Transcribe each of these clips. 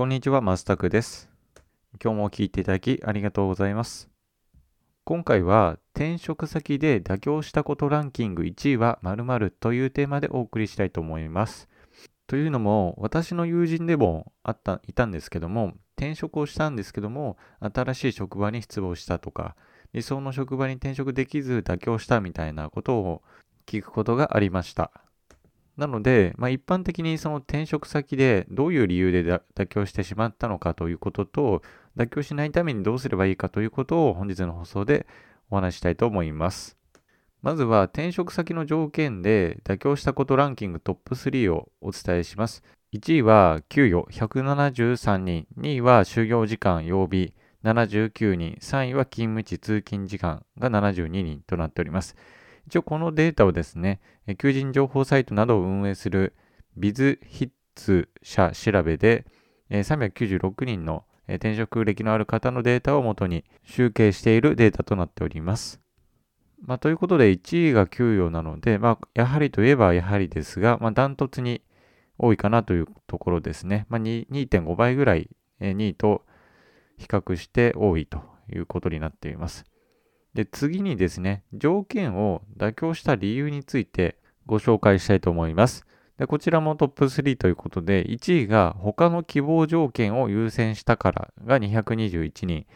こんにちは、マスタクです。今日も聞いていただきありがとうございます。今回は転職先で妥協したことランキング1位は〇〇というテーマでお送りしたいと思います。というのも、私の友人でもあったいたんですけども、転職をしたんですけども、新しい職場に失望したとか、理想の職場に転職できず妥協したみたいなことを聞くことがありました。なので、まあ、一般的にその転職先でどういう理由で妥協してしまったのかということと、妥協しないためにどうすればいいかということを本日の放送でお話ししたいと思います。まずは転職先の条件で妥協したことランキングトップ3をお伝えします。1位は給与173人、2位は就業時間曜日79人、3位は勤務地通勤時間が72人となっております。一応このデータをですね、求人情報サイトなどを運営するビズヒッツ社調べで、396人の転職歴のある方のデータをもとに集計しているデータとなっております。まあ、ということで1位が給与なので、まあ、やはりといえばやはりですが、まあ、ダントツに多いかなというところですね。まあ、2.5倍ぐらい、2位と比較して多いということになっています。で、次にですね、条件を妥協した理由についてご紹介したいと思います。でこちらもトップ3ということで、1位が他の希望条件を優先したからが221人、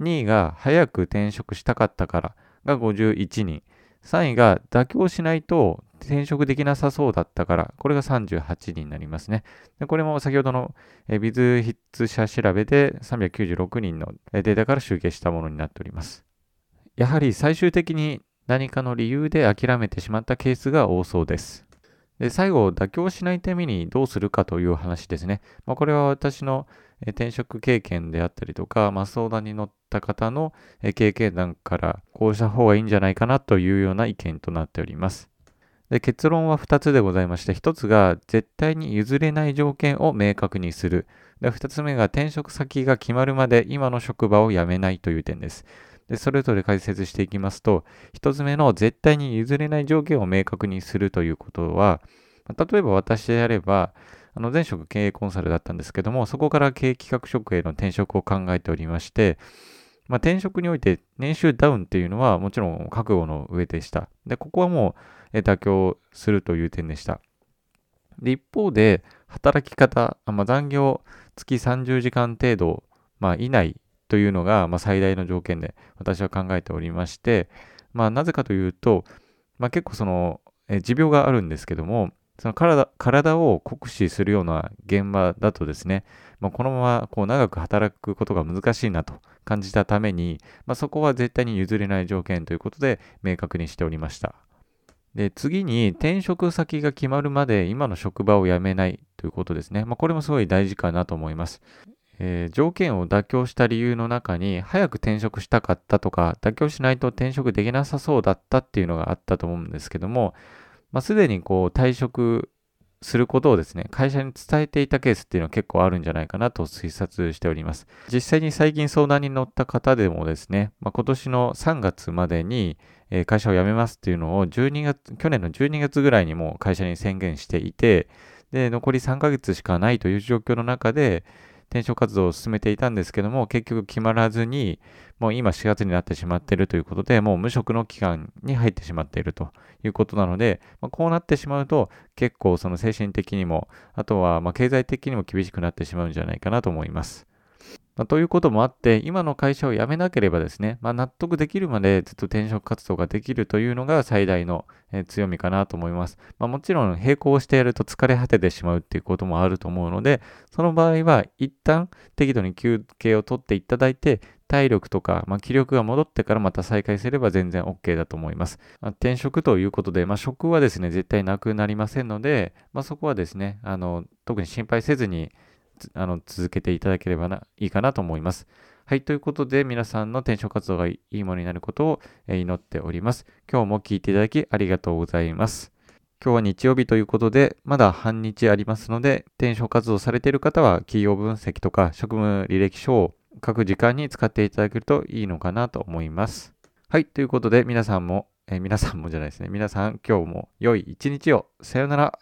2位が早く転職したかったからが51人、3位が妥協しないと転職できなさそうだったから、これが38人になりますね。でこれも先ほどのえビズヒッツ社調べで396人のデータから集計したものになっております。やはり最終的に何かの理由で諦めてしまったケースが多そうです。で最後、妥協しないためにどうするかという話ですね。まあ、これは私の転職経験であったりとか、まあ、相談に乗った方の経験談からこうした方がいいんじゃないかなというような意見となっております。で結論は2つでございまして、1つが絶対に譲れない条件を明確にする。で2つ目が転職先が決まるまで今の職場を辞めないという点です。でそれぞれ解説していきますと、1つ目の絶対に譲れない条件を明確にするということは、例えば私であれば、あの前職経営コンサルだったんですけども、そこから経営企画職への転職を考えておりまして、まあ、転職において年収ダウンっていうのはもちろん覚悟の上でした。で、ここはもう妥協するという点でした。で、一方で、働き方、まあ、残業月30時間程度、まあ、以内というのが、まあ、最大の条件で私は考えておりまして、まあ、なぜかというと、まあ、結構その、え持病があるんですけども、その体体を酷使するような現場だとですね、まあ、このままこう長く働くことが難しいなと感じたために、まあ、そこは絶対に譲れない条件ということで明確にしておりました。で次に転職先が決まるまで今の職場を辞めないということですね。まあ、これもすごい大事かなと思います。えー条件を妥協した理由の中に早く転職したかったとか妥協しないと転職できなさそうだったっていうのがあったと思うんですけども、まあ、すでにこう退職することをですね、会社に伝えていたケースっていうのは結構あるんじゃないかなと推察しております。実際に最近相談に乗った方でもですね、まあ、今年の3月までに会社を辞めますっていうのを12月、去年の12月ぐらいにも会社に宣言していて、で、残り3ヶ月しかないという状況の中で、転職活動を進めていたんですけども、結局決まらずに、もう今4月になってしまっているということで、もう無職の期間に入ってしまっているということなので、まあ、こうなってしまうと、結構その精神的にも、あとはま経済的にも厳しくなってしまうんじゃないかなと思います。まあ、ということもあって、今の会社を辞めなければですね、まあ、納得できるまでずっと転職活動ができるというのが最大の、強みかなと思います。まあ、もちろん並行してやると疲れ果ててしまうっていうこともあると思うので、その場合は一旦適度に休憩を取っていただいて、体力とか、まあ、気力が戻ってからまた再開すれば全然 OK だと思います。まあ、転職ということで、まあ、職はですね、絶対なくなりませんので、まあ、そこはですね、あの特に心配せずにあの続けていただければないいかなと思います。はい、ということで皆さんの転職活動がいいものになることを祈っております。今日も聞いていただきありがとうございます。今日は日曜日ということで、まだ半日ありますので、転職活動されている方は企業分析とか職務履歴書を各時間に使っていただけるといいのかなと思います。はい、ということで皆さんも、え皆さんもじゃないですね、皆さん今日も良い一日を。さようなら。